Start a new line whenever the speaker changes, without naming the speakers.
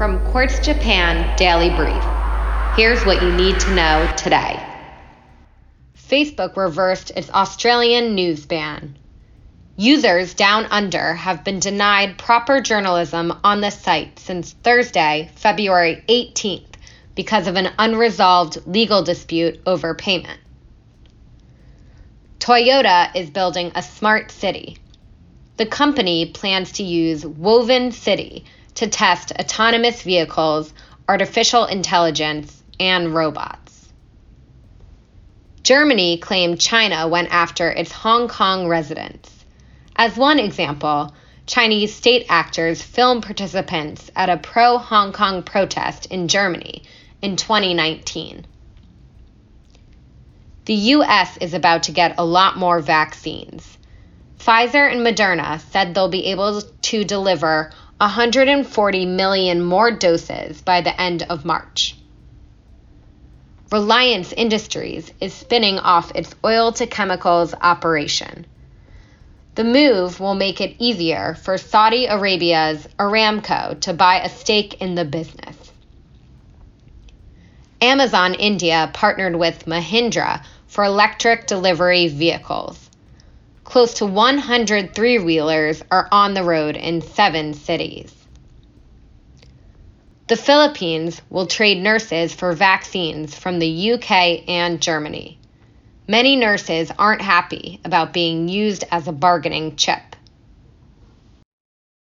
From Quartz Japan Daily Brief. Here's what you need to know today. Facebook reversed its Australian news ban. Users down under have been denied proper journalism on the site since Thursday, February 18th, because of an unresolved legal dispute over payment. Toyota is building a smart city. The company plans to use Woven City to test autonomous vehicles, artificial intelligence, and robots. Germany claimed China went after its Hong Kong residents. As one example, Chinese state actors filmed participants at a pro Hong Kong protest in Germany in 2019. The US is about to get a lot more vaccines. Pfizer and Moderna said they'll be able to deliver 140 million more doses by the end of March. Reliance Industries is spinning off its oil to chemicals operation. The move will make it easier for Saudi Arabia's Aramco to buy a stake in the business. Amazon India partnered with Mahindra for electric delivery vehicles close to 100 three wheelers are on the road in seven cities. The Philippines will trade nurses for vaccines from the UK and Germany. Many nurses aren't happy about being used as a bargaining chip.